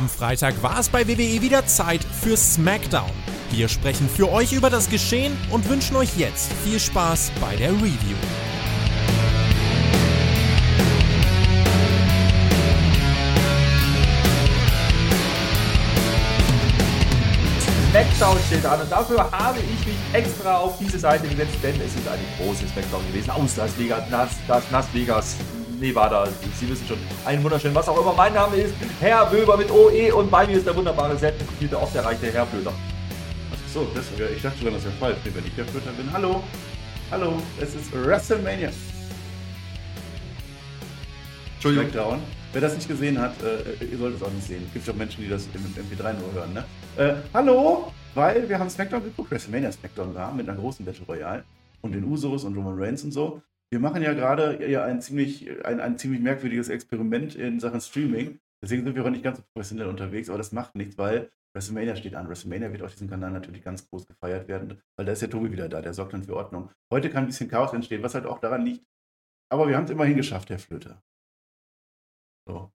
Am Freitag war es bei WWE wieder Zeit für SmackDown. Wir sprechen für euch über das Geschehen und wünschen euch jetzt viel Spaß bei der Review. Smackdown steht an und dafür habe ich mich extra auf diese Seite gesetzt, denn es ist eine große Smackdown gewesen aus Las Vegas, Las, Las, Las Vegas, Nevada. Sie wissen schon, ein wunderschön, was auch immer. Mein Name ist Herr Wöber mit OE und bei mir ist der wunderbare, selten kopierte, oft erreichte Herr Blöder. So, das, ich dachte schon, dass er falsch wenn ich der Flöter bin. Hallo, hallo, es ist WrestleMania. Entschuldigung. Smackdown. Wer das nicht gesehen hat, äh, ihr solltet es auch nicht sehen. Es gibt auch Menschen, die das im MP3 nur hören. Ne? Äh, hallo, weil wir haben Smackdown geguckt, WrestleMania Smackdown war mit einer großen Battle Royale und den Usos und Roman Reigns und so. Wir machen ja gerade ja ein ziemlich, ein, ein ziemlich merkwürdiges Experiment in Sachen Streaming. Deswegen sind wir auch nicht ganz so professionell unterwegs, aber das macht nichts, weil WrestleMania steht an. WrestleMania wird auf diesem Kanal natürlich ganz groß gefeiert werden, weil da ist der Tobi wieder da, der sorgt dann für Ordnung. Heute kann ein bisschen Chaos entstehen, was halt auch daran liegt. Aber wir haben es immerhin geschafft, Herr Flöter. So.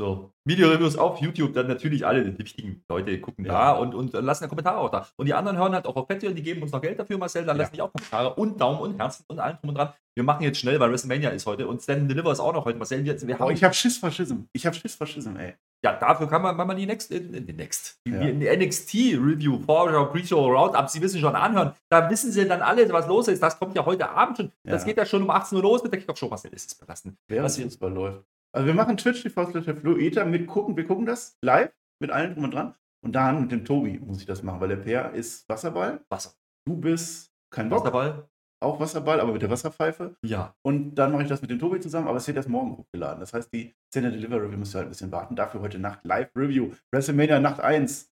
So, Videoreviews auf YouTube, dann natürlich alle die wichtigen Leute gucken Ja. da und, und lassen ja Kommentare auch da. Und die anderen hören halt auch auf Patreon, die geben uns noch Geld dafür, Marcel, dann Ja. lassen die auch Kommentare und Daumen und Herzen und allem drum und dran. Wir machen jetzt schnell, weil WrestleMania ist heute und Stand and Deliver ist auch noch heute. Marcel, wir, wir Oh, haben, ich habe Schiss vor Schism. Ich habe Schiss vor Schism, ey. ja, dafür kann man, wenn man die Next, äh, die Next, die, Ja. die NXT-Review, Vorschau, Pre-Show, Roundup, Sie wissen schon anhören, da wissen Sie dann alle, was los ist. Das kommt ja heute Abend schon. Das Ja. geht ja schon um 18 Uhr los mit der Kickoff-Show, Marcel, ist es belastend. Während Was wir- Fußball läuft. Also wir machen Twitch TV slash Herr Flueta mit gucken, wir gucken das live mit allen drum und dran. Und dann mit dem Tobi muss ich das machen, weil der Per ist Wasserball. Wasser. Du bist kein Bock, Wasserball? auch Wasserball, aber mit der Wasserpfeife. Ja. Und dann mache ich das mit dem Tobi zusammen, aber es wird erst morgen hochgeladen. Das heißt, die Szene Deliver Review müsst ihr halt ein bisschen warten. Dafür heute Nacht Live Review. WrestleMania Nacht 1.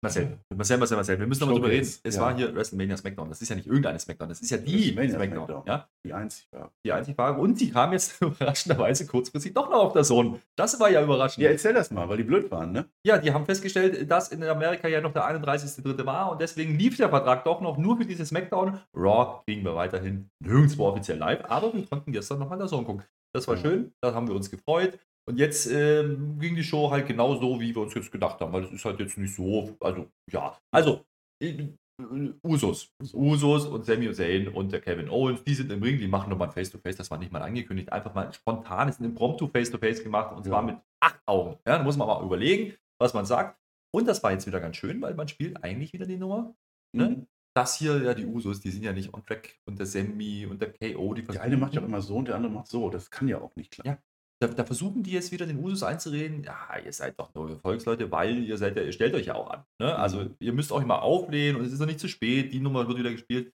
Marcel, Marcel, Marcel, Marcel, wir müssen noch mal drüber reden. Es ja. war hier WrestleMania SmackDown. Das ist ja nicht irgendeine SmackDown, das ist ja die SmackDown. SmackDown. Ja? Die einzig war. Die einzige Frage. Und die kam jetzt überraschenderweise kurzfristig doch noch auf der Sohn. Das war ja überraschend. Ja, Ja, erzähl das mal, weil die blöd waren, ne? die haben festgestellt, dass in Amerika ja noch der 31.3. war und deswegen lief der Vertrag doch noch nur für diese SmackDown. Raw kriegen wir weiterhin nirgendwo offiziell live, aber wir konnten gestern noch mal der Sohn gucken. Das war Ja. schön, da haben wir uns gefreut. Und jetzt ähm, ging die Show halt genau so, wie wir uns jetzt gedacht haben, weil es ist halt jetzt nicht so, also ja, also äh, äh, Usos, Usos und Sami Zayn und der Kevin Owens, die sind im Ring, die machen nochmal ein Face-to-Face, das war nicht mal angekündigt, einfach mal ein spontanes, ein Impromptu Face-to-Face gemacht und zwar Ja. mit acht Augen. Ja, da muss man mal überlegen, was man sagt. Und das war jetzt wieder ganz schön, weil man spielt eigentlich wieder die Nummer. Ne? Mhm. Das hier, ja, die Usos, die sind ja nicht on track und der Sami und der KO, die Der eine macht ja auch immer so und der andere macht so. Das kann ja auch nicht klappen. Ja. Da, da versuchen die jetzt wieder den Usus einzureden, ja, ihr seid doch nur Volksleute, weil ihr seid ja, ihr stellt euch ja auch an. Ne? Also Mhm. ihr müsst euch mal auflehnen und es ist noch nicht zu spät, die Nummer wird wieder gespielt.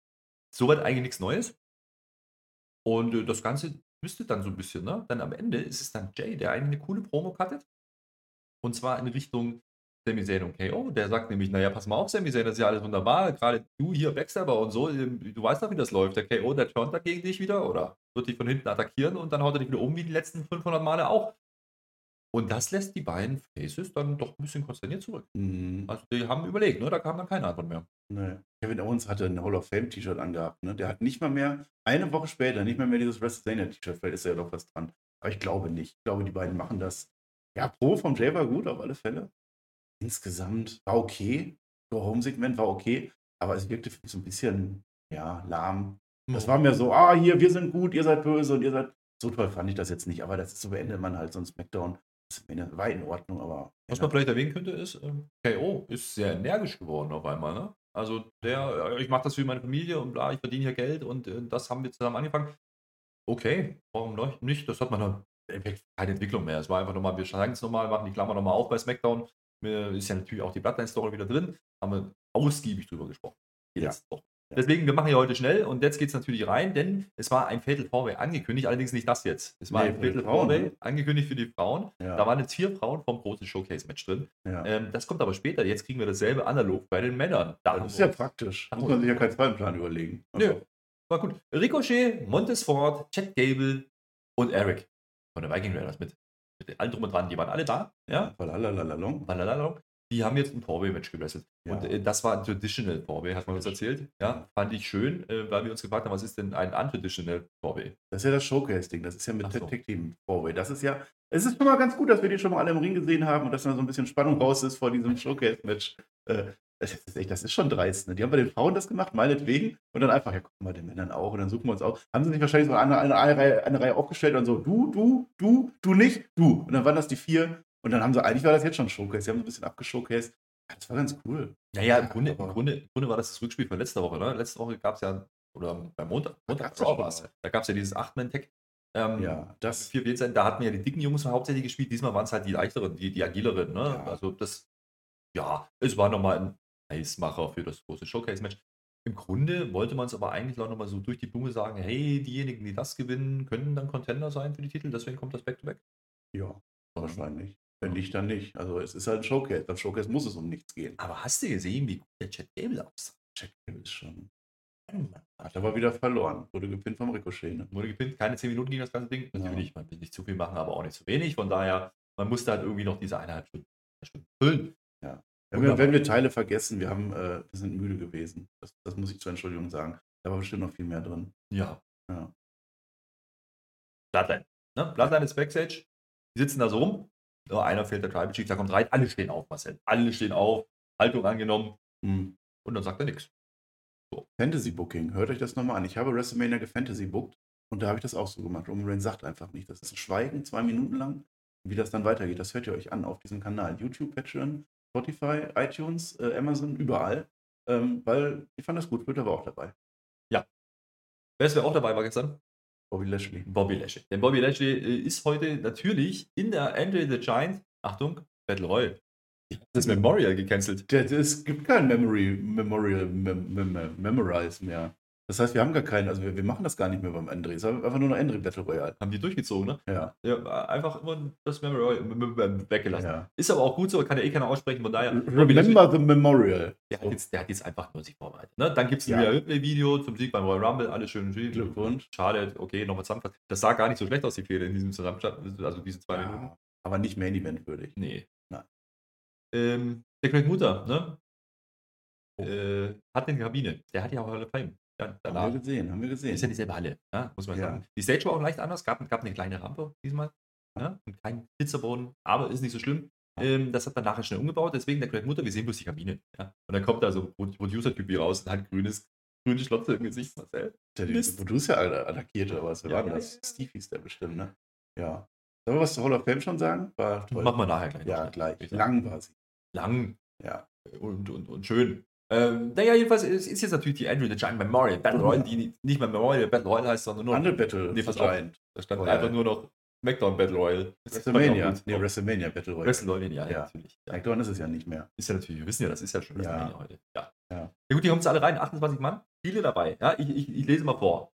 Soweit eigentlich nichts Neues. Und äh, das Ganze müsste dann so ein bisschen, ne? Dann am Ende ist es dann Jay, der eigentlich eine coole Promo cuttet. Und zwar in Richtung Sami Zayn und KO. Der sagt nämlich, naja, pass mal auf, Sami Zayn, das ist ja alles wunderbar. Gerade du hier, Backstabber und so, ähm, du weißt doch, wie das läuft. Der KO, der turnt da gegen dich wieder oder wird dich von hinten attackieren und dann haut er dich wieder um wie die letzten 500 Male auch. Und das lässt die beiden Faces dann doch ein bisschen konsterniert zurück. Mhm. Also die haben überlegt, ne? da kam dann keine Antwort mehr. Nee. Kevin Owens hatte ein Hall of Fame T-Shirt angehabt. Ne? Der hat nicht mal mehr, eine Woche später, nicht mal mehr dieses WrestleMania T-Shirt. Vielleicht ist da ja doch was dran. Aber ich glaube nicht. Ich glaube, die beiden machen das. Ja, Pro vom Jay war gut, auf alle Fälle. Insgesamt war okay. Go-Home-Segment war okay. Aber es wirkte für mich so ein bisschen, ja, lahm. Das war mir so, ah, hier, wir sind gut, ihr seid böse und ihr seid. So toll fand ich das jetzt nicht. Aber das ist so beendet man halt so ein Smackdown. WrestleMania war in Ordnung, aber. Was man vielleicht erwähnen könnte, ist, ähm, KO ist sehr energisch geworden auf einmal. Ne? Also der, äh, ich mache das für meine Familie und bla, ich verdiene hier Geld und äh, das haben wir zusammen angefangen. Okay, warum noch nicht? Das hat man dann keine Entwicklung mehr. Es war einfach nochmal, wir steigen es nochmal, machen die Klammer nochmal auf bei SmackDown. Ist ja natürlich auch die Bloodline-Story wieder drin. Haben wir ausgiebig drüber gesprochen. Ja. Ja. Deswegen, wir machen hier heute schnell und jetzt geht es natürlich rein, denn es war ein Fatal Four-Way angekündigt, allerdings nicht das jetzt. Es war Nee, ein Fatal Four-Way ne? angekündigt für die Frauen. Ja, Da waren jetzt vier Frauen vom großen Showcase-Match drin. ja. Ähm, das kommt aber später. Jetzt kriegen wir dasselbe analog bei den Männern. Da das ist ja praktisch. Da muss man sich ja keinen zweiten Plan überlegen. Nö. War gut. Ricochet, Montesfort, Chad Gable und Eric von der Viking Raiders mit allen drum und dran. Die waren alle da. Ja. Valhalla, Lalalala. die haben jetzt ein Four-Way-Match gewrestelt. Ja. Und äh, das war ein Traditional Four-Way, hat man uns erzählt. Ja, fand ich schön, äh, weil wir uns gefragt haben, was ist denn ein Untraditional Four-Way? Das ist ja das Showcase-Ding. Das ist ja mit Ach so. Tag Team Four-Way. Das ist ja, es ist schon mal ganz gut, dass wir die schon mal alle im Ring gesehen haben und dass da so ein bisschen Spannung raus ist vor diesem Showcase-Match. Äh, das ist echt, das ist schon dreist. Ne? Die haben bei den Frauen das gemacht, meinetwegen. Und dann einfach, ja, gucken wir den Männern auch. Und dann suchen wir uns aus. Haben sie sich wahrscheinlich so eine, eine, eine, Reihe, eine Reihe aufgestellt und so, du, du, du, du nicht, du. Und dann waren das die vier. Und dann haben sie, eigentlich war das jetzt schon Showcase. Sie haben so ein bisschen abgeshowcased. Ja, das war ganz cool. Naja, im Ja, Grunde, im, Grunde, im Grunde war das das Rückspiel von letzter Woche. Ne? Letzte Woche gab es ja, oder beim Montag, Montag schon war's. mal. Da gab es ja dieses 8-Man-Tag. Ähm, Ja, das, vier w da hatten wir ja die dicken Jungs hauptsächlich gespielt. Diesmal waren es halt die leichteren, die, die agileren. Ne? Ja. Also das, ja, es war nochmal ein Eismacher für das große Showcase-Match. Im Grunde wollte man es aber eigentlich auch nochmal so durch die Blume sagen, hey, diejenigen, die das gewinnen, können dann Contender sein für die Titel, deswegen kommt das Back-to-Back. ja, wahrscheinlich. Wenn nicht, dann nicht. Also es ist halt ein Showcase. Beim Showcase muss es um nichts gehen. Aber hast du gesehen, wie gut der Chat Gable aussah? Jack Gable ist schon. Hat aber wieder verloren. Wurde gepinnt vom Ricochet. Ne? Wurde gepinnt, keine 10 Minuten ging das ganze Ding. Ja. Natürlich, man will nicht zu viel machen, aber auch nicht zu wenig. Von daher, man musste halt irgendwie noch diese eineinhalb Stunden, Stunden füllen. Wenn wenn wir Teile vergessen, wir, haben, äh, wir sind müde gewesen. Das, das muss ich zur Entschuldigung sagen. Da war bestimmt noch viel mehr drin. Ja. Ja. Bloodline. Ne? Bloodline ist Backstage. Die sitzen da so rum. Nur einer fehlt der Tribal Chief, da kommt rein. Alle stehen auf, Marcel. Alle stehen auf. Haltung angenommen. Hm. Und dann sagt er nichts. Fantasy Booking, hört euch das nochmal an. Ich habe WrestleMania gefantasy bookt und da habe ich das auch so gemacht. Roman Reigns sagt einfach nicht. Das ist ein Schweigen, zwei Minuten lang. Wie das dann weitergeht, das hört ihr euch an auf diesem Kanal. YouTube, Patreon, Spotify, iTunes, äh, Amazon, überall. Ähm, weil ich fand das gut, wird aber auch dabei. Wer ist wer auch dabei war gestern? Bobby Lashley. Bobby Lashley. Denn Bobby Lashley äh, ist heute natürlich in der Andre the Giant, Achtung, Battle Royale. Das Memorial gecancelt. Es gibt kein Memory, Memorial, Mem, Mem, Memorize mehr. Das heißt, wir haben gar keinen, also wir, wir machen das gar nicht mehr beim Andre. Es ist einfach nur noch Andre Battle Royale. Haben die durchgezogen, ne? Ja. Ja, einfach immer das Memorial weggelassen. ja. Ist aber auch gut so, kann ja eh keiner aussprechen, von daher. Remember the Memorial. Der hat, jetzt, der hat jetzt einfach nur sich vorbereitet. Ne? Dann gibt es Ja. ein Video zum Sieg beim Royal Rumble, alles schön und. Glückwunsch. Schade, okay, nochmal zusammenfassen. Das sah gar nicht so schlecht aus, die Fehler in diesem Zusammenstand, also diese zwei Minuten. Ja, aber nicht Main Event würdig. Nee. Nein. Ähm, der Greg Mutter, ne? Oh. Äh, hat eine Kabine. Der hat ja auch Hall of Fame. Ja, Haben danach. wir gesehen, haben wir gesehen. Ist ja dieselbe Halle, ja, muss man Ja. sagen. Die Stage war auch leicht anders, gab, gab eine kleine Rampe diesmal. Ja, und kein Pizzaboden, aber ist nicht so schlimm. Ähm, das hat man nachher schnell umgebaut, deswegen der Greg Mutter, wir sehen bloß die Kabine. Ja. Und dann kommt da so ein Pro- Producer-Typ hier raus und hat grünes, grüne Schlotze im Gesicht, Marcel. Der Mist. Producer alle attackiert oder was? Wer Ja, war ja, das? ja. Steve hieß der bestimmt, ne? Ja. Sollen wir was zur Hall of Fame schon sagen? War toll. Machen wir nachher gleich. ja, schnell, gleich. Lang war sie. Lang Ja. und, und, und schön. Ähm, naja, jedenfalls ist, ist jetzt natürlich die Andrew the Giant Memorial Battle Royale, ja. die nicht mehr Memorial Battle Royale heißt, sondern nur Andere Battle Nee, auf. Giant. da stand Royale. einfach nur noch SmackDown Battle Royale. Das WrestleMania. Nee, WrestleMania Battle Royale. WrestleMania, ja, Ja. natürlich. Ja. SmackDown ist es ja nicht mehr. Ist ja natürlich, wir wissen ja, das ist ja schon Ja. WrestleMania heute. Ja. Ja. ja gut, die kommen jetzt alle rein, 28 Mann, viele dabei. Ja, ich, ich, ich lese mal vor.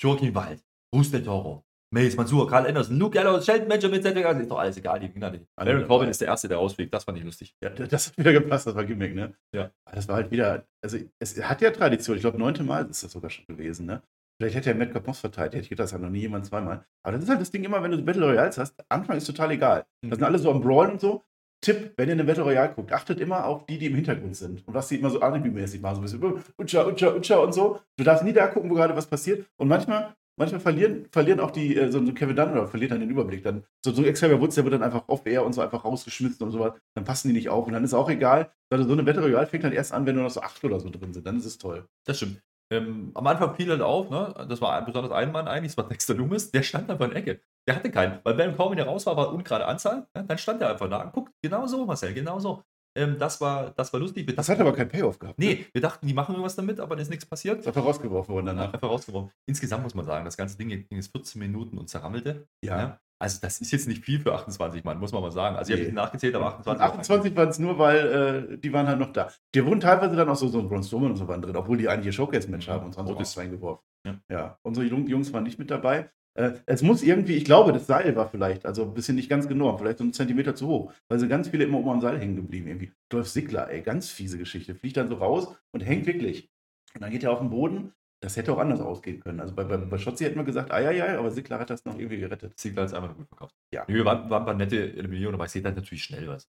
Joaquin Wild, Bruce Del Toro, Mace Mansour, Carl Anderson, Luke Gallows, Shelton Benjamin, Cedric, also ist doch alles egal, die Kinder nicht. Baron. Corbin ist der Erste, der rausfliegt, das fand ich lustig. Ja, das hat wieder gepasst, das war Gimmick, ne? Ja. Aber Das war halt wieder, also es hat ja Tradition, ich glaube neunte Mal ist das sogar schon gewesen, ne? Vielleicht hätte er Matt Capos verteilt, hätte ich gedacht, das hat noch nie jemand zweimal. Aber das ist halt das Ding immer, wenn du Battle Royals hast, Anfang ist total egal. Mhm. Da sind alle so am Brawlen und so. Tipp, wenn ihr eine Battle Royale guckt, achtet immer auf die, die im Hintergrund sind. Und was die immer so Alibi-mäßig machen, so ein bisschen Utscha, Utscha, Utscha und so. Du darfst nie da gucken, wo gerade was passiert. Und manchmal, manchmal verlieren, verlieren auch die, äh, so so Kevin Dunn oder verliert dann den Überblick. Dann, so, so Xavier Woods, der wird dann einfach off-air und so einfach rausgeschmissen und sowas. Dann passen die nicht auf. Und dann ist auch egal. So eine Battle Royale fängt dann erst an, wenn nur noch so acht oder so drin sind. Dann ist es toll. Das stimmt. Ähm, am Anfang fiel halt auf, ne? das war ein- besonders ein Mann eigentlich, das war Dexter Loomis, der stand einfach in der Ecke. Der hatte keinen, weil Baron Corbin, der raus war, war ungerade Anzahl, ja? dann stand er einfach da und guckt, genau so, Marcel, genau so. Ähm, das, war, das war lustig. Wir Das dachten- hat aber keinen Payoff gehabt. ne? Nee, wir dachten, die machen irgendwas damit, aber dann ist nichts passiert. Ist einfach rausgeworfen worden danach. Einfach rausgeworfen. Insgesamt muss man sagen, das ganze Ding ging jetzt 14 Minuten und zerrammelte. Ja. Also das ist jetzt nicht viel für 28 Mann, muss man mal sagen. Also ich habe Nee. nicht nachgezählt, aber 28. 28 waren es nur, weil äh, die waren halt noch da. Die wurden teilweise dann auch so, so ein Braun Strowman und so waren drin, obwohl die eigentlich Showcase-Match haben und sonst auch das- reingeworfen. Ja. Ja. unsere Jung- Jungs waren nicht mit dabei. Äh, es muss irgendwie, ich glaube, das Seil war vielleicht, also ein bisschen nicht ganz genormt, vielleicht so einen Zentimeter zu hoch, weil sie ganz viele immer oben am Seil hängen geblieben irgendwie. Dolph Ziggler, ey, ganz fiese Geschichte, fliegt dann so raus und hängt wirklich. Und dann geht er auf den Boden. Das hätte auch anders ausgehen können. Also bei, bei, bei Schotzi hätten wir gesagt, ei, ei, ei, aber Ziggler hat das noch irgendwie gerettet. Ziegler ist einfach gut verkauft. Ja. Nee, wir waren, waren ein paar nette Eliminierungen, aber ich sehe da natürlich schnell was.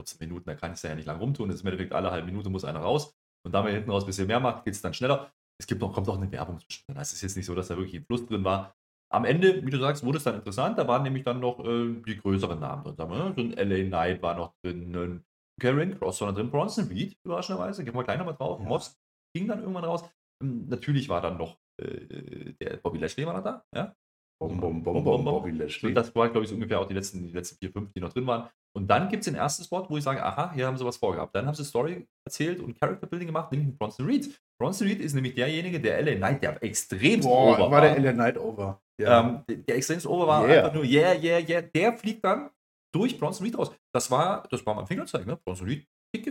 14 Minuten, da kann ich es ja nicht lang rumtun. Das ist im Endeffekt alle halbe Minute muss einer raus. Und da man hinten raus ein bisschen mehr macht, geht es dann schneller. Es gibt noch, kommt auch eine Werbung zwischen. Das ist jetzt nicht so, dass da wirklich ein Fluss drin war. Am Ende, wie du sagst, wurde es dann interessant. Da waren nämlich dann noch äh, die größeren Namen drin. Ne? So ein LA Knight war noch drin, ein Karen Cross war noch drin, Bronson Reed, überraschenderweise. Gehen wir gleich nochmal drauf. Ja. Moss ging dann irgendwann raus. Ähm, Natürlich war dann noch äh, der Bobby Lashley war noch da. Ja? Bom, bom, Bom, bom, bom, bom, bom. Bobby Lashley. Und das war, glaube ich, so ungefähr auch die letzten, die letzten vier, fünf, die noch drin waren. Und dann gibt es den ersten Spot, wo ich sage, aha, hier haben sie was vorgehabt. Dann haben sie Story erzählt und Character Building gemacht, nämlich Bronson Reed. Bronson Reed ist nämlich derjenige, der LA Knight, der extrem Boah, over war der LA Knight over. ähm, der, extrem over war, Yeah. einfach nur, yeah, yeah, yeah. Der fliegt dann durch Bronson Reed raus. Das war, das war mein Fingerzeig, ne? Bronson Reed.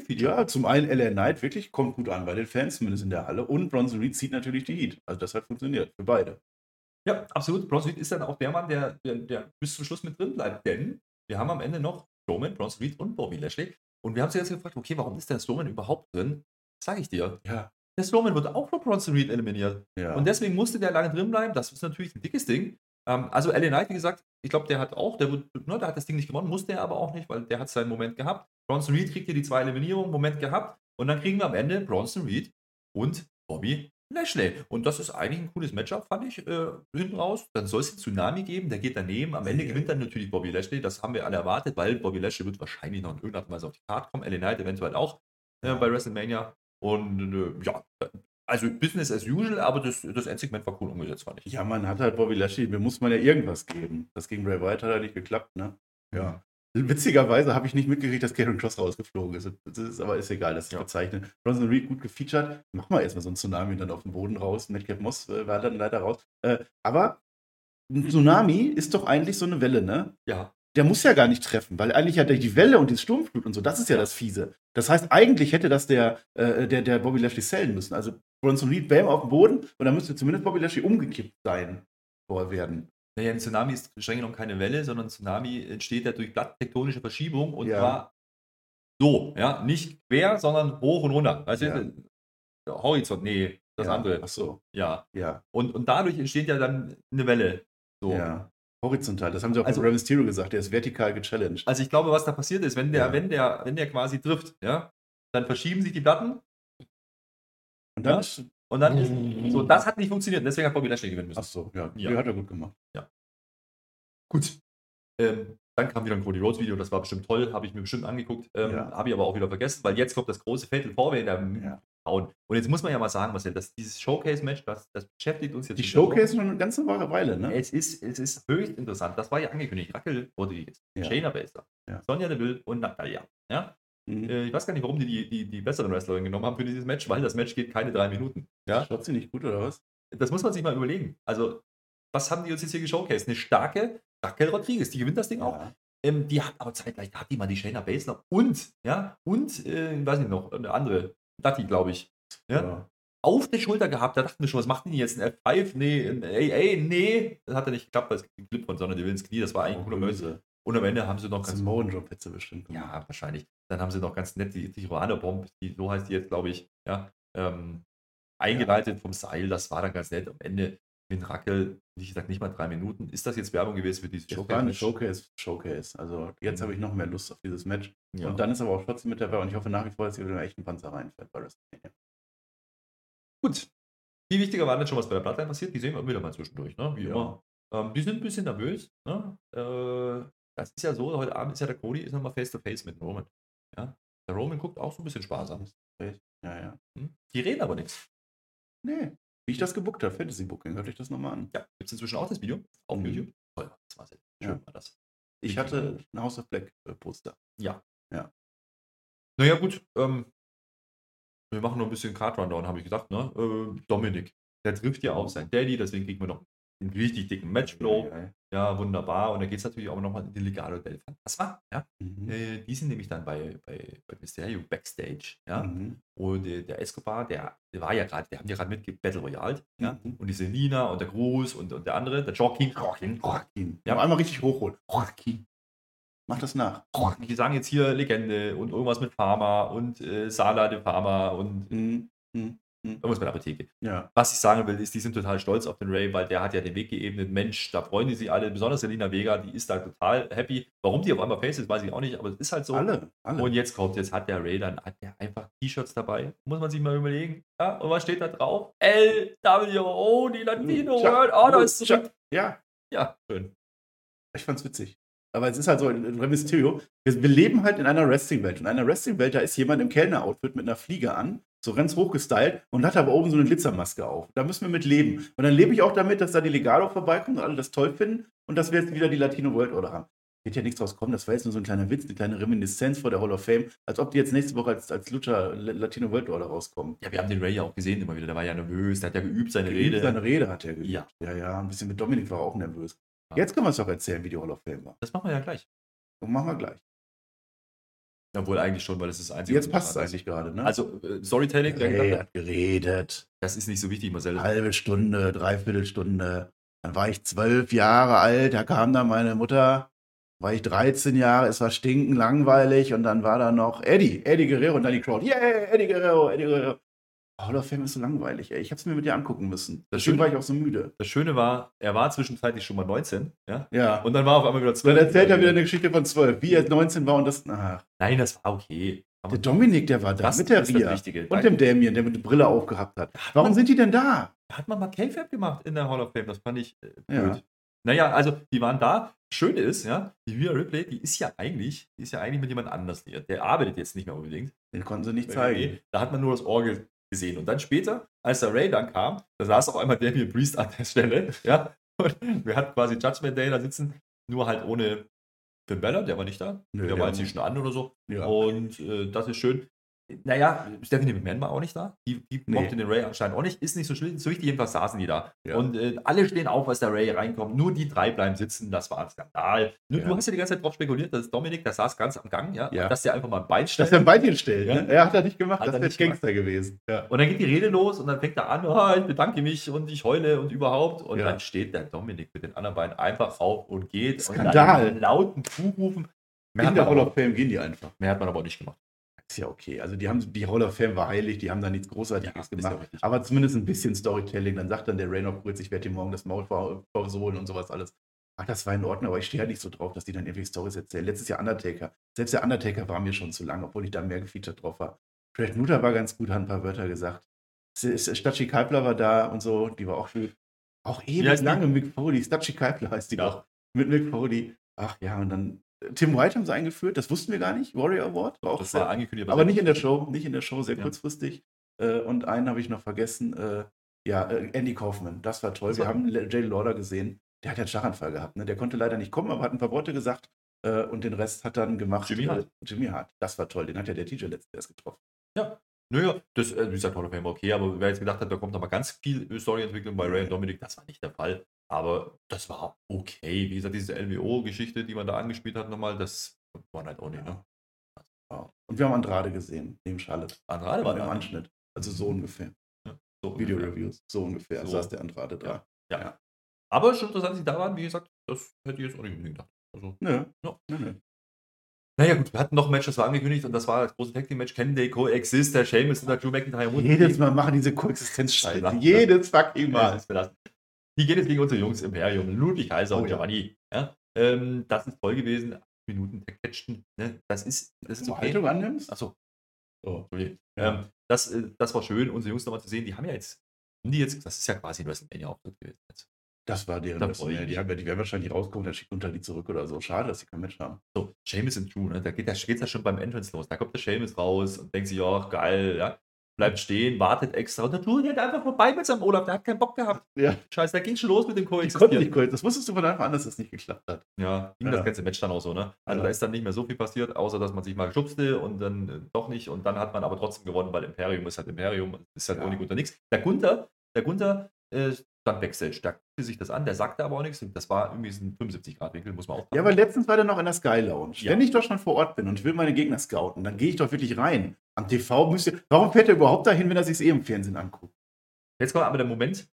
Ja, zum einen LA Knight wirklich kommt gut an bei den Fans, zumindest in der Halle. Und Bronson Reed zieht natürlich die Heat. Also das hat funktioniert für beide. Ja, absolut. Bronson Reed ist dann auch der Mann, der, der, der bis zum Schluss mit drin bleibt. Denn wir haben am Ende noch Strowman, Bronson Reed und Bobby Lashley. Und wir haben uns jetzt gefragt, okay, warum ist der Strowman überhaupt drin? Sag ich dir. Ja. Der Strowman wird auch von Bronson Reed eliminiert. ja. Und deswegen musste der lange drin bleiben. Das ist natürlich ein dickes Ding. Ähm, also LA Knight, wie gesagt, ich glaube, der hat auch, der, wird, ne, der hat das Ding nicht gewonnen, musste er aber auch nicht, weil der hat seinen Moment gehabt. Bronson Reed kriegt hier die zwei Eliminierungen, Moment gehabt. Und dann kriegen wir am Ende Bronson Reed und Bobby Lashley. Und das ist eigentlich ein cooles Matchup, fand ich, äh, hinten raus. Dann soll es einen Tsunami geben, der geht daneben. Am Ende gewinnt dann natürlich Bobby Lashley. Das haben wir alle erwartet, weil Bobby Lashley wird wahrscheinlich noch in irgendeiner Weise auf die Karte kommen. LA Knight eventuell auch äh, bei WrestleMania. Und äh, ja, also Business as usual, aber das, das Endsegment war cool umgesetzt, fand ich. ja, man hat halt Bobby Lashley, mir muss man ja irgendwas geben. Das gegen Bray Wyatt hat ja nicht geklappt, ne? Ja. Witzigerweise habe ich nicht mitgekriegt, dass Karen Cross rausgeflogen ist. Das ist aber ist egal, das ist Ja. verzeichnet. Bronson Reed gut gefeatured. Mach mal erstmal so ein Tsunami dann auf dem Boden raus. Madcap Moss äh, war dann leider raus. Äh, aber ein Tsunami ist doch eigentlich so eine Welle, ne? Ja, Der muss ja gar nicht treffen, weil eigentlich ja die Welle und die Sturmflut und so, das ist ja das Fiese. Das heißt, eigentlich hätte das der, äh, der, der Bobby Lashley sellen müssen. Also Bronson Reed bam auf dem Boden und dann müsste zumindest Bobby Lashley umgekippt sein, werden. Naja, ein Tsunami ist streng genommen keine Welle, sondern ein Tsunami entsteht ja durch plattektonische Verschiebung und Ja. zwar so, ja, nicht quer, sondern hoch und runter. Weißt Ja. du? Horizont, nee, das ja. andere. Ach so, Ja. ja, Und, und dadurch entsteht ja dann eine Welle. So. ja. Horizontal, das haben sie auch Also- bei Rey Mysterio gesagt, der ist vertikal gechallenged. Also ich glaube, was da passiert ist, wenn der, Ja. wenn der, wenn der quasi trifft, ja, dann verschieben sich die Platten Und dann ja. Und dann ist, so, das hat nicht funktioniert. Deswegen hat Bobby Lashley gewinnen müssen. ach so, ja, Ja. Die hat er gut gemacht. Gut. Ähm, dann kam wieder ein Cody Rhodes Video, das war bestimmt toll, habe ich mir bestimmt angeguckt, ähm, Ja. habe ich aber auch wieder vergessen, weil jetzt kommt das große Fatal Four in der Ja. Frauen. Und jetzt muss man ja mal sagen, Marcel, dass dieses Showcase-Match, das, das beschäftigt uns jetzt. Die. Showcase schon eine ganze Weile, ne? Es ist, es ist höchst interessant. Das war ja angekündigt. Raquel Rodriguez, Ja. Shayna Baszler, Ja. Sonja Deville und Natalia. Ja? Mhm. Äh, Ich weiß gar nicht, warum die die, die die besseren Wrestlerinnen genommen haben für dieses Match, weil das Match geht keine drei Minuten. Ja? Schaut sie nicht gut, oder was? Das muss man sich mal überlegen. Also, was haben die uns jetzt hier geshowcased? Eine starke Raquel Rodriguez, die gewinnt das Ding auch. Ja. Ähm, die hat aber zeitgleich, da hat die mal die Shayna Baszler und, ja, und, äh, ich weiß nicht noch, eine andere, Dati, glaube ich, ja, Ja. auf der Schulter gehabt. Da dachten wir schon, was macht denn die jetzt? Ein F5? Nee, ein AA? Nee. Das hat ja nicht geklappt, weil es gibt einen Clip von Sonne Deville ins Knie, das war eigentlich Oh, böse. Und am Ende haben sie noch Das ganz ist ein Drop hätte sie bestimmt ja, wahrscheinlich. Dann haben sie noch ganz nett die Tijuana Bomb, die, so heißt die jetzt, glaube ich, ja, ähm, eingeleitet vom Seil. Das war dann ganz nett. Am Ende mit Rackel, wie gesagt, nicht mal drei Minuten. Ist das jetzt Werbung gewesen für dieses Das war eine Showcase? Showcase, Showcase. Also jetzt Mhm. habe ich noch mehr Lust auf dieses Match. Ja. Und dann ist aber auch trotzdem mit dabei und ich hoffe nach wie vor, dass sie wieder einen echten Panzer reinfährt bei WrestleMania. Gut. Viel wichtiger war dann schon, was bei der Bloodline passiert. Die sehen wir wieder mal zwischendurch, ne? wie Ja. immer. Ähm, die sind ein bisschen nervös. Ne? Äh, das ist ja so, heute Abend ist ja der Cody, ist nochmal face-to-face mit Roman. Ja? Der Roman guckt auch so ein bisschen sparsam. Ja, ja. Hm? Die reden aber nichts. Nee. Wie ich das gebuckt habe, Fantasy Booking, hört euch das nochmal an. Ja, gibt es inzwischen auch das Video auf Mhm. YouTube. Toll, das war sehr schön. Ja. War das. Ich hatte ein House of Black äh, Poster. Ja. Ja. Naja, gut. Ähm, wir machen noch ein bisschen Card Rundown, habe ich gesagt. Ne? Äh, Dominik, der trifft ja auf sein Daddy, deswegen kriegen wir noch einen richtig dicken Matchflow. Ja, wunderbar. Und da geht es natürlich auch nochmal in die Legado del Fantasma. Ja? Mhm. Äh, die sind nämlich dann bei, bei, bei Mysterio Backstage. Ja? Mhm. Und äh, der Escobar, der, der war ja gerade, der haben ja gerade mit Battle Royale. Ja? Mhm. Und die Selina und der Gruß und, und der andere, der Joaquin. Joaquin. Joaquin. Ja. Einmal richtig hochholen. Joaquin. Mach das nach. Die sagen jetzt hier Legende und irgendwas mit Pharma und äh, Sala de Pharma und Mhm. Mhm. Irgendwas mit Apotheke. Ja. Was ich sagen will, ist, die sind total stolz auf den Ray, weil der hat ja den Weg geebnet. Mensch, da freuen die sich alle, besonders Selina Vega, die ist da total happy. Warum die auf einmal Face ist, weiß ich auch nicht, aber es ist halt so. Alle, alle. Und jetzt kommt, jetzt hat der Ray dann hat der einfach T-Shirts dabei. Muss man sich mal überlegen. Ja, und was steht da drauf? LWO, die Latino Tja, World Order ist zurück. Ja, Ja, schön. ich fand's witzig. Aber es ist halt so ein Rey Mysterio. Wir, wir leben halt in einer Wrestling-Welt. Und in einer Wrestling-Welt, da ist jemand im Kellner-Outfit mit einer Fliege an, so ganz hochgestylt und hat aber oben so eine Glitzermaske auf. Da müssen wir mit leben. Und dann lebe ich auch damit, dass da die Legado vorbeikommt und alle das toll finden und dass wir jetzt wieder die Latino World Order haben. Wird ja nichts draus kommen, das war jetzt nur so ein kleiner Witz, eine kleine Reminiszenz vor der Hall of Fame, als ob die jetzt nächste Woche als, als Lucha Latino World Order rauskommen. Ja, wir haben den Ray ja auch gesehen immer wieder. Der war ja nervös, der hat ja geübt seine Rede. Seine Rede hat er geübt. Ja. ja, ja, ein bisschen mit Dominik war er auch nervös. Ja. Jetzt können wir es doch erzählen, wie die Hall of Fame war. Das machen wir ja gleich. Und machen wir gleich. Obwohl eigentlich schon, weil das ist das einzige. Jetzt passt es interessant eigentlich gerade, ne? Also, äh, Storytelling, Ray hat geredet. das ist nicht so wichtig, Marcel. halbe Stunde, dreiviertel Stunde. Dann war ich zwölf Jahre alt, da kam dann meine Mutter. War ich 13 Jahre, es war stinken langweilig und dann war da noch Eddie, Eddie Guerrero und dann die Crowd. Yeah, Eddie Guerrero, Eddie Guerrero. Hall of Fame ist so langweilig, ey. Ich hab's mir mit dir angucken müssen. Das Deswegen Schöne- war ich auch so müde. Das Schöne war, er war zwischenzeitlich schon mal 19, ja. Ja. Und dann war auf einmal wieder Und 12. dann erzählt er wieder eine Geschichte von zwölf, wie er 19 war und das. Ach, Nein, das war okay. Aber der Dominik, der war da das mit der Ria. Wichtige. Und dem Damien, der mit der Brille aufgehabt hat. Warum sind die denn da? hat man mal K-Fab gemacht in der Hall of Fame. Das fand ich äh, Ja. blöd. Naja, also die waren da. Schöne ist, ja, die Rhea Ripley, die ist ja eigentlich, die ist ja eigentlich mit jemand anders liiert. Der arbeitet jetzt nicht mehr unbedingt. Den konnten sie nicht Nee, zeigen. Da hat man nur das Orgel gesehen. Und dann später, als der Ray dann kam, da saß auf einmal Damien Priest an der Stelle. Ja, und wir hatten quasi Judgment Day da sitzen, nur halt ohne Finn Balor, der war nicht da. Nö, der der war jetzt nicht schon an oder so. Ja. Und äh, das ist schön. Naja, Stephanie McMahon war auch nicht da. Die, die Nee. mochte den Ray anscheinend auch nicht. Ist nicht so schlimm. So wichtig, jedenfalls saßen die da. Ja. Und äh, alle stehen auf, als der Ray reinkommt. Nur die drei bleiben sitzen. Das war ein Skandal. Nur, Ja. Du hast ja die ganze Zeit drauf spekuliert, dass Dominik, der saß ganz am Gang, ja, Ja. dass der einfach mal ein Bein Dass stellt. er ein Beinchen stellt. Ja. Ne? Er hat er nicht gemacht, Hat das wäre nicht gemacht. Gangster gewesen. Und dann geht die Rede los und dann fängt er an, oh, ich bedanke mich und ich heule und überhaupt. Und dann steht der Dominik mit den anderen beiden einfach auf und geht. Skandal. Und dann lauten Kuhrufen. Mehr In der Hall of Fame gehen die einfach. mehr hat man aber auch nicht gemacht. Ist ja okay. Also die haben die Hall of Fame war heilig, die haben da nichts Großartiges Ja, ja gemacht. richtig. aber zumindest ein bisschen Storytelling. Dann sagt dann der Rain of kurz, ich werde dir morgen das Maul ver- versohlen und sowas alles. Ach, das war in Ordnung, aber ich stehe halt nicht so drauf, dass die dann irgendwie Stories erzählen. Letztes Jahr Undertaker. Selbst der Undertaker war mir schon zu lang, obwohl ich da mehr gefeatured drauf war. Fred Nutter war ganz gut, hat ein paar Wörter gesagt. Stachi Kalpler war da und so, die war auch gut. Auch ewig lange Mick Foley. Stachi Kalpler heißt die Ja. doch. Mit Mick Foley. Ach ja, und dann Tim White haben sie eingeführt, das wussten wir gar nicht. Warrior Award. War auch Das sehr- war angekündigt. aber nicht in der Show, nicht in der Show, sehr Ja. kurzfristig. Äh, und einen habe ich noch vergessen. Äh, ja, äh, Andy Kaufman, das war toll. Das Wir war- haben Jay Lauder gesehen. Der hat ja einen Schlaganfall gehabt. Ne? Der konnte leider nicht kommen, aber hat ein paar Worte gesagt. Äh, und den Rest hat dann gemacht. Jimmy Hart. Äh, Jimmy Hart. Das war toll. Den hat ja der TJ letztes erst getroffen. Ja. Naja, das, äh, wie gesagt, Hall of Fame okay, aber wer jetzt gedacht hat, da kommt nochmal ganz viel Storyentwicklung bei Ray und Dominic, das war nicht der Fall. Aber das war okay. Wie gesagt, diese LWO-Geschichte, die man da angespielt hat, nochmal, das war halt auch nicht. Ne? Ja. Und wir haben Andrade gesehen, neben Charlotte. Andrade war im. Anschnitt. Also so ungefähr. So Video ungefähr. Reviews. So ungefähr. So. So saß der Andrade da. Ja. Ja. Aber schon interessant, dass sie da waren, wie gesagt, das hätte ich jetzt auch nicht unbedingt gedacht. Also, Nö. Ja. Nö, nö. naja, gut, wir hatten noch ein Match, das war angekündigt und das war das große Tag Team Match. Can they coexist? Der Sheamus und der Drew McIntyre. Jedes Mal machen diese Koexistenz-Scheiße. Ja. Jedes fucking Mal. Mal. Die geht jetzt gegen unsere Jungs Imperium, Ludwig Kaiser Oh und ja. Giovanni. Ja? Ähm, das ist toll gewesen. Acht Minuten catchten. Ne? Das ist, das ist okay. Haltung annimmst? Achso, Oh. Ja. Ähm, das, äh, das war schön, unsere Jungs nochmal zu sehen. Die haben ja jetzt, haben die jetzt, das ist ja quasi ein WrestleMania-Auftritt gewesen. Jetzt. Das war deren Ja, mich. die, haben, ja- die werden wahrscheinlich rauskommen, dann schickt unter die zurück oder so. Schade, dass sie kein Match haben. So, Seamus und Drew, ne? da geht es ja schon beim Entrance los. Da kommt der Seamus raus und denkt sich, ja, geil, ja. Bleibt stehen, wartet extra. Und der Drew geht einfach vorbei mit seinem Olaf, der hat keinen Bock gehabt. Ja. Scheiße, da ging schon los mit dem Koexistieren. nicht. Das wusstest du von Anfang an, dass das nicht geklappt hat. Ja, ging Ja. das ganze Match dann auch so, ne? Also Ja. da ist dann nicht mehr so viel passiert, außer dass man sich mal schubste und dann äh, doch nicht und dann hat man aber trotzdem gewonnen, weil Imperium ist halt Imperium, ist halt Ja. ohne Gunther nichts. Der Gunther, der Gunther äh, stand Backstage, der guckte sich das an, der sagte aber auch nichts das war irgendwie so ein 75-Grad-Winkel, muss man auch Ja, aber letztens war der noch in der Sky Lounge. Ja. Wenn ich doch schon vor Ort bin und ich will meine Gegner scouten, dann gehe ich doch wirklich rein. Am TV müsste. Warum fährt er überhaupt dahin, wenn er sich eh im Fernsehen anguckt? Jetzt kommt aber der Moment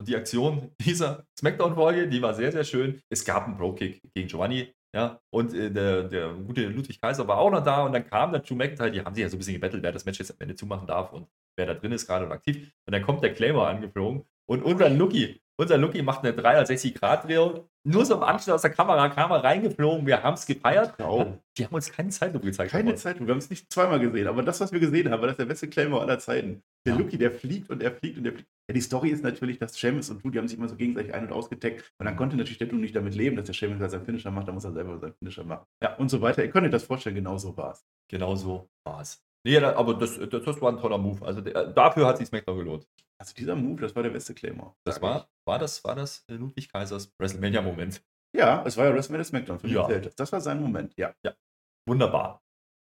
und die Aktion dieser Smackdown-Folge, die war sehr, sehr schön. Es gab einen Pro-Kick gegen Giovanni, ja, und äh, der, der gute Ludwig Kaiser war auch noch da und dann kam der Drew McIntyre, die haben sich ja so ein bisschen gebettelt, wer das Match jetzt am Ende zumachen darf und wer da drin ist gerade und aktiv. Und dann kommt der Claimer angeflogen und unser Lucky, unser Lucky macht eine 360-Grad-Drehung. Nur so im Anschluss aus der Kamera kam er reingeflogen. Wir haben es gefeiert. Oh. Die haben uns keine Zeitlupe gezeigt. Keine Zeit, wir haben es nicht zweimal gesehen, aber das, was wir gesehen haben, war das der beste Claimer aller Zeiten. Der Ja. Lucky, der fliegt und er fliegt und er fliegt. Ja, die Story ist natürlich, dass Seamus und du, die haben sich immer so gegenseitig ein- und ausgetaggt. Und dann konnte natürlich der Du nicht damit leben, dass der Seamus halt seinen Finisher macht, dann muss er selber seinen Finisher machen. Ja. Und so weiter. Ihr könnt euch das vorstellen, genau so war es. Genau so war es. Nee, aber das, das, das war ein toller Move. Also der, dafür hat sich SmackDown gelohnt. Also dieser Move, das war der beste Claimer. Das war, war das, war das äh, Ludwig Kaisers WrestleMania-Moment. Ja, es war ja WrestleMania Smackdown. Für mich Ja. das. War sein Moment, ja. Wunderbar.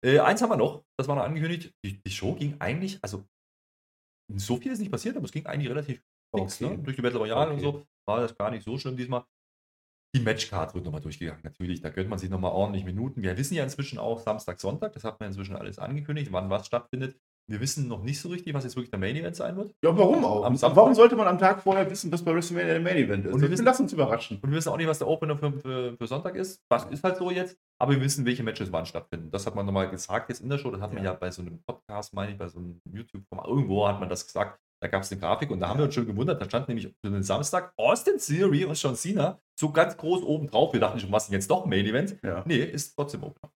Äh, eins haben wir noch, das war noch angekündigt. Die, die Show ging eigentlich, also so viel ist nicht passiert, aber es ging eigentlich relativ fix. Okay. Ne? Durch die Battle Royale und Okay. so war das gar nicht so schlimm diesmal. Die Matchcard wird nochmal durchgegangen, natürlich. Da gönnt man sich nochmal ordentlich Minuten. Wir wissen ja inzwischen auch Samstag, Sonntag, das hat man inzwischen alles angekündigt, wann was stattfindet. Wir wissen noch nicht so richtig, was jetzt wirklich der Main Event sein wird. Ja, warum auch? Am Samstag- warum sollte man am Tag vorher wissen, dass bei WrestleMania der Main Event ist? Und wir wissen- lass uns überraschen. Und wir wissen auch nicht, was der Opener für, für, für Sonntag ist. Das ist halt so jetzt. Aber wir wissen, welche Matches wann stattfinden. Das hat man nochmal gesagt jetzt in der Show. Das hat man Ja. ja bei so einem Podcast, meine ich, bei so einem YouTube-Format. Irgendwo hat man das gesagt. Da gab es eine Grafik und da haben wir uns schon gewundert. Da stand nämlich für den Samstag Austin Theory und John Cena so ganz groß oben drauf. Wir dachten schon, was denn jetzt doch Main Event? Ja, Nee, ist trotzdem Opener.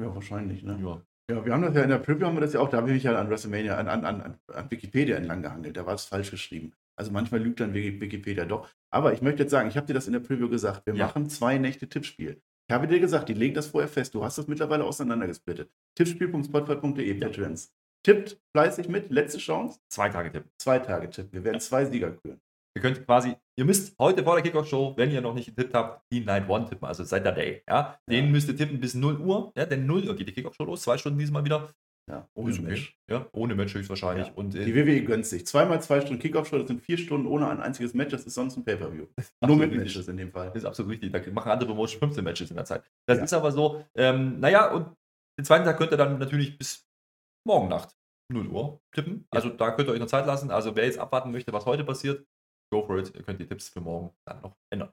ja wahrscheinlich. Ne? Ja. Ja, wir haben das ja in der Preview haben wir das ja auch, da habe ich mich ja an WrestleMania, an, an, an, an Wikipedia entlang gehangelt. Da war es falsch geschrieben. Also manchmal lügt dann Wiki- Wikipedia doch. Aber ich möchte jetzt sagen, ich habe dir das in der Preview gesagt, wir Ja. machen zwei Nächte Tippspiel. Ich habe dir gesagt, die legen das vorher fest. Du hast das mittlerweile auseinandergesplittet. Tippspiel.spotfight.de, Patrons. Tippt fleißig mit, letzte Chance, Zwei Tage Tipp. zwei Tage Tipp. Wir werden zwei Sieger küren. Ihr könnt quasi, ihr müsst heute vor der Kickoff-Show, wenn ihr noch nicht getippt habt, die Night One tippen, also seit der Day. Ja? Den Ja. müsst ihr tippen bis 0 Uhr, ja, denn 0 Uhr geht die Kickoff-Show los, zwei Stunden diesmal wieder. Ja, Ist okay. Ja, ohne Match höchstwahrscheinlich. Ja. Und, äh, Die WWE gönnt sich. Zweimal zwei Stunden Kickoff-Show, das sind vier Stunden ohne ein einziges Match. Das ist sonst ein Pay-Per-View. Nur mit richtig. Matches in dem Fall. Das ist absolut richtig. Da machen andere Promotion 15 Matches in der Zeit. Das Ja. ist aber so. Ähm, naja, und den zweiten Tag könnt ihr dann natürlich bis morgen Nacht 0 Uhr tippen. Also da könnt ihr euch noch Zeit lassen. Also wer jetzt abwarten möchte, was heute passiert, go for it. Ihr könnt die Tipps für morgen dann noch ändern.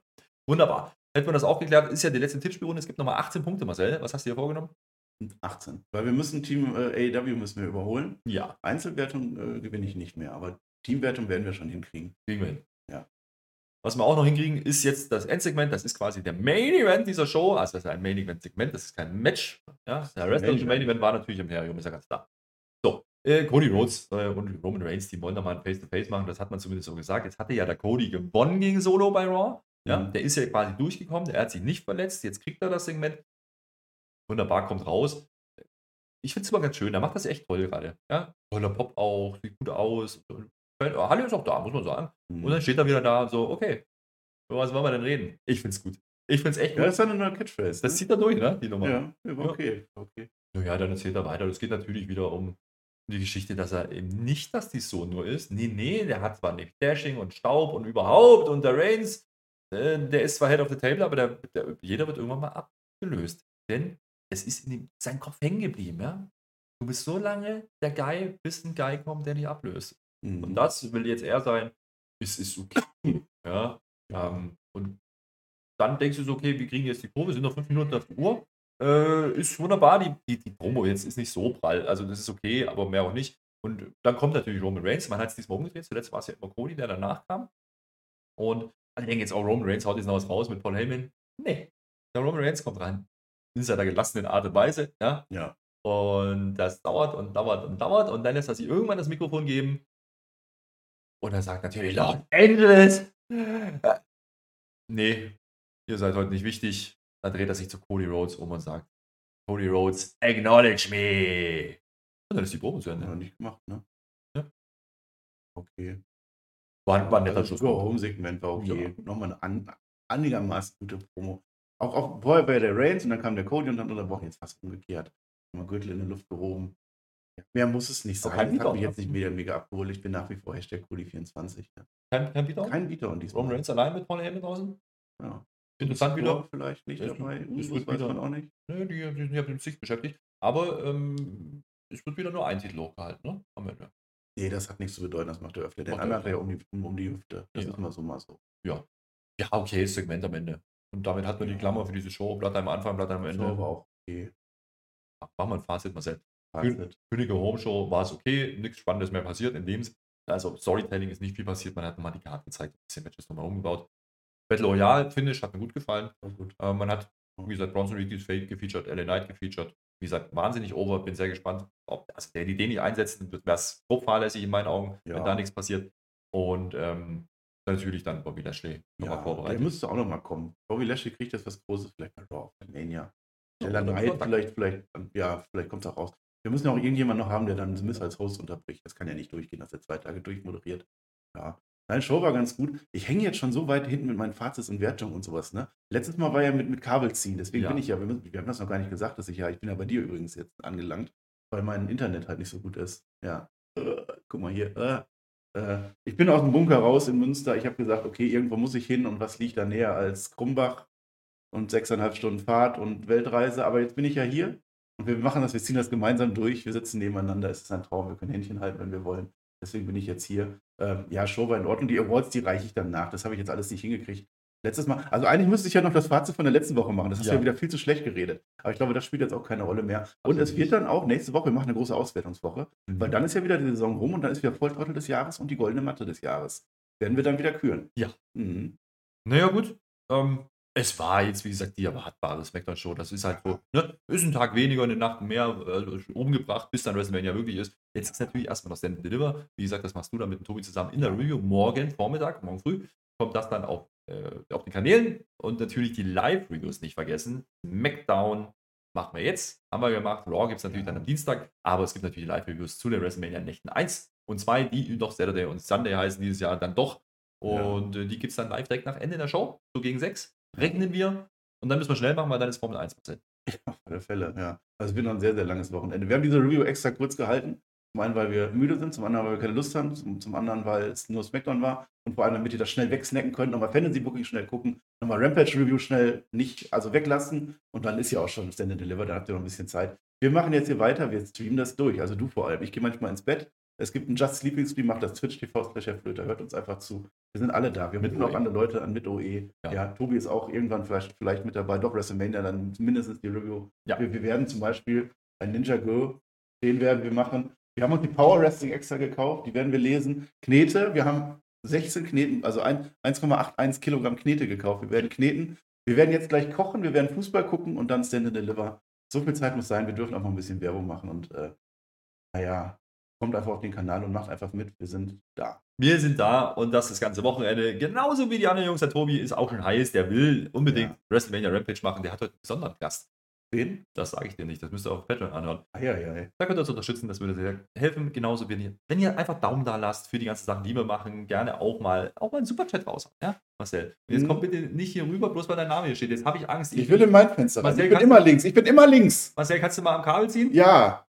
Wunderbar. Hätten wir das auch geklärt, ist ja die letzte Tippspielrunde. Es gibt nochmal 18 Punkte, Marcel. Was hast du dir vorgenommen? 18. Weil wir müssen Team äh, AEW müssen wir überholen. Ja, Einzelwertung äh, gewinne ich nicht mehr, aber Teamwertung werden wir schon hinkriegen. kriegen wir hin. Ja. Was wir auch noch hinkriegen, ist jetzt das Endsegment. Das ist quasi der Main Event dieser Show. Also das ist ein Main Event Segment, das ist kein Match. Ja, der wrestlerische Main Main Event war natürlich Imperium, ist ja ganz klar. Äh, Cody Rhodes äh, und Roman Reigns, die wollen da mal ein Face-to-Face machen. Das hat man zumindest so gesagt. Jetzt hatte ja der Cody gewonnen gegen Solo bei Raw. Ja, Mhm. Der ist ja quasi durchgekommen, der hat sich nicht verletzt. Jetzt kriegt er das Segment. Wunderbar, kommt raus. Ich finde es immer ganz schön. Er macht das echt toll gerade. Ja? Toller Pop auch, sieht gut aus. Halle ist auch da, muss man sagen. Mhm. Und dann steht er wieder da und so, okay, über was wollen wir denn reden? Ich find's gut. Ich find's echt ja, gut. das ist eine neue Catchphrase. Das ne? zieht er durch, ne? Die Nummer. Ja. okay. okay. Naja, dann erzählt er weiter. Es geht natürlich wieder um die Geschichte, dass er eben nicht, dass die Sohn nur ist. Nee, nee, der hat zwar nicht Dashing und Staub und überhaupt und der Reigns, äh, der ist zwar Head of the Table, aber der, der, jeder wird irgendwann mal abgelöst. Denn es ist in dem, sein Kopf hängen geblieben, ja? Du bist so lange der Guy, bis ein Guy kommt, der dich ablöst. Mhm. Und das will jetzt er sein, es ist okay. Ja, ähm, und dann denkst du so, okay, wir kriegen jetzt die Kurve, sind noch fünf Minuten auf der Uhr. Äh, ist wunderbar, die, die, die Promo jetzt ist nicht so prall, also das ist okay, aber mehr auch nicht. Und dann kommt natürlich Roman Reigns, man hat es diesmal umgedreht, zuletzt war es ja immer Cody, der danach kam. Und alle denken jetzt auch, Roman Reigns haut jetzt noch was raus mit Paul Heyman. Nee, der Roman Reigns kommt rein. In seiner gelassenen Art und Weise, ja. Ja. Und das dauert und dauert und dauert und dann lässt er sich irgendwann das Mikrofon geben. Und er sagt natürlich, Lord Angeles. Äh, Nee, ihr seid heute nicht wichtig. Dann dreht er sich zu Cody Rhodes um und sagt, Cody Rhodes, acknowledge me. Und dann ist die Probe zu wir noch Ende. nicht gemacht, ne? Ja. Okay. War, war ein netter Also, Schluss. Go Home Segment war okay. Ja. Nochmal eine an, einigermaßen gute Promo. Auch, auch vorher war ja der Reigns und dann kam der Cody und dann unterbrochen. Jetzt fast umgekehrt. Mal Gürtel in der Luft gehoben. Mehr muss es nicht sein. kein hat Beatdown, mich ne? jetzt nicht mega, mega abgeholt. Ich bin nach wie vor Hashtag Cody24. Ja. Kein, kein Beatdown? Kein Beatdown diesmal. Roman Reigns allein mit Paul Heyman draußen? Ja. Interessant wieder. Vielleicht nicht Das- dabei. Das wird weiß wieder- man auch nicht. Nö, die, die sind ja mit sich beschäftigt. Aber ähm, es wird wieder nur ein Titel hochgehalten, ne? Am Ende. Nee, das hat nichts zu bedeuten. Das macht der öfter. Der andere er hat ja um die, um, um die Hüfte. Das Ja. ist mal so, mal so. Ja, okay, Segment am Ende. Und damit hat man die Klammer für diese Show. Blatt am Anfang, Blatt am Ende. So, aber auch okay. Machen wir ein Fazit, Marcel. Fazit. Könige Home Show war es okay, nichts Spannendes mehr passiert in dem Also Storytelling ist nicht viel passiert, man hat nochmal die Karte gezeigt, ein bisschen Matches nochmal umgebaut. Battle Royale Finish hat mir gut gefallen. Gut. Äh, man hat, wie gesagt, Bronson Reed Fate gefeatured, LA Knight gefeatured. Wie gesagt, wahnsinnig over, bin sehr gespannt. Ob, also der die den nicht einsetzen wird, wäre es grob fahrlässig in meinen Augen, Ja. wenn da nichts passiert. Und ähm, natürlich dann Bobby Lashley nochmal Ja, der vorbereitet. müsste auch nochmal kommen. Bobby Lashley kriegt jetzt was Großes, vielleicht bei Raw, Mania. Der Sonntag. vielleicht, vielleicht, ja, vielleicht kommt es auch raus. Wir müssen ja auch irgendjemanden noch haben, der dann Smith als Host unterbricht. Das kann ja nicht durchgehen, dass er zwei Tage durchmoderiert. Ja. Nein, Show war ganz gut. Ich hänge jetzt schon so weit hinten mit meinen Fazits und Wertungen und sowas. Ne? Letztes Mal war ja mit, mit Kabel ziehen, deswegen Ja. bin ich ja, wir, müssen, wir haben das noch gar nicht gesagt, dass ich ja, ich bin ja bei dir übrigens jetzt angelangt, weil mein Internet halt nicht so gut ist. Ja. Äh, guck mal hier. Äh, äh, ich bin aus dem Bunker raus in Münster. Ich habe gesagt, okay, irgendwo muss ich hin und was liegt da näher als Krumbach und sechseinhalb Stunden Fahrt und Weltreise. Aber jetzt bin ich ja hier und wir machen das, wir ziehen das gemeinsam durch. Wir sitzen nebeneinander. Es ist ein Traum. Wir können Händchen halten, wenn wir wollen. Deswegen bin ich jetzt hier. Ähm, ja, Show war in Ordnung. Die Awards, die reiche ich dann nach. Das habe ich jetzt alles nicht hingekriegt. Letztes Mal, also eigentlich müsste ich ja noch das Fazit von der letzten Woche machen. Das hast du Ja. ja wieder viel zu schlecht geredet. Aber ich glaube, das spielt jetzt auch keine Rolle mehr. Und es wird dann auch nächste Woche, wir machen eine große Auswertungswoche, Mhm. weil dann ist ja wieder die Saison rum und dann ist wieder Volltrottel des Jahres und die goldene Matte des Jahres. Werden wir dann wieder küren. Ja. Mhm. Naja, gut. Ähm, es war jetzt, wie gesagt, die erwartbare Smackdown-Show. Das ist halt so, ne? Ist ein Tag weniger, eine Nacht mehr äh, umgebracht, bis dann WrestleMania wirklich ist. Jetzt ist natürlich erstmal noch Stand and Deliver. Wie gesagt, das machst du dann mit dem Tobi zusammen in der Review. Morgen Vormittag, morgen früh, kommt das dann auf, äh, auf den Kanälen. Und natürlich die Live-Reviews nicht vergessen. Smackdown machen wir jetzt, haben wir gemacht. Raw gibt es natürlich dann am Dienstag, aber es gibt natürlich Live-Reviews zu den WrestleMania-Nächten 1 und 2, die doch Saturday und Sunday heißen dieses Jahr dann doch. Und äh, die gibt es dann live direkt nach Ende der Show, so gegen 6. Rechnen wir. Und dann müssen wir schnell machen, weil dann ist Formel 1 passiert. Auf alle Fälle, ja. Also es wird noch ein sehr, sehr langes Wochenende. Wir haben diese Review extra kurz gehalten. Zum einen, weil wir müde sind, zum anderen, weil wir keine Lust haben, zum, zum anderen, weil es nur Smackdown war und vor allem, damit ihr das schnell wegsnacken könnt, nochmal Fantasy Booking schnell gucken, nochmal Rampage Review schnell nicht, also weglassen und dann ist ja auch schon Stand and Deliver, da habt ihr noch ein bisschen Zeit. Wir machen jetzt hier weiter, wir streamen das durch, also du vor allem. Ich gehe manchmal ins Bett, es gibt einen Just Sleeping Stream, macht das Twitch TV slash Flöter, hört uns einfach zu. Wir sind alle da, wir Mit rufen auch OE. andere Leute an mit OE. Ja. Ja. Tobi ist auch irgendwann vielleicht, vielleicht mit dabei, doch WrestleMania, dann mindestens die Review. Ja. Wir, wir werden zum Beispiel ein Ninja Go, den werden wir machen. Wir haben uns die Power Wrestling extra gekauft, die werden wir lesen. Knete, wir haben 16 Kneten, also ein- 1,81 Kilogramm Knete gekauft. Wir werden kneten. Wir werden jetzt gleich kochen, wir werden Fußball gucken und dann Stand and Deliver. So viel Zeit muss sein, wir dürfen auch mal ein bisschen Werbung machen und äh, naja, kommt einfach auf den Kanal und macht einfach mit. Wir sind da. Wir sind da und das das ganze Wochenende. Genauso wie die anderen Jungs. Der Tobi ist auch schon heiß. Der will unbedingt Ja. WrestleMania Rampage machen. Der hat heute einen besonderen Gast. Wen? Das sage ich dir nicht. Das müsst ihr auf Patreon anhören. Eieiei. Da könnt ihr uns unterstützen. Das würde sehr helfen. Genauso, wenn ihr, wenn ihr einfach Daumen da lasst für die ganzen Sachen, die wir machen, gerne auch mal, auch mal einen Superchat raus. Ja, Marcel. Und Jetzt Mhm. kommt bitte nicht hier rüber, bloß weil dein Name hier steht. Jetzt habe ich Angst. Ich will in mein Fenster. Marcel, Ich bin immer links. Ich bin immer links. Marcel, kannst du mal am Kabel ziehen? Ja.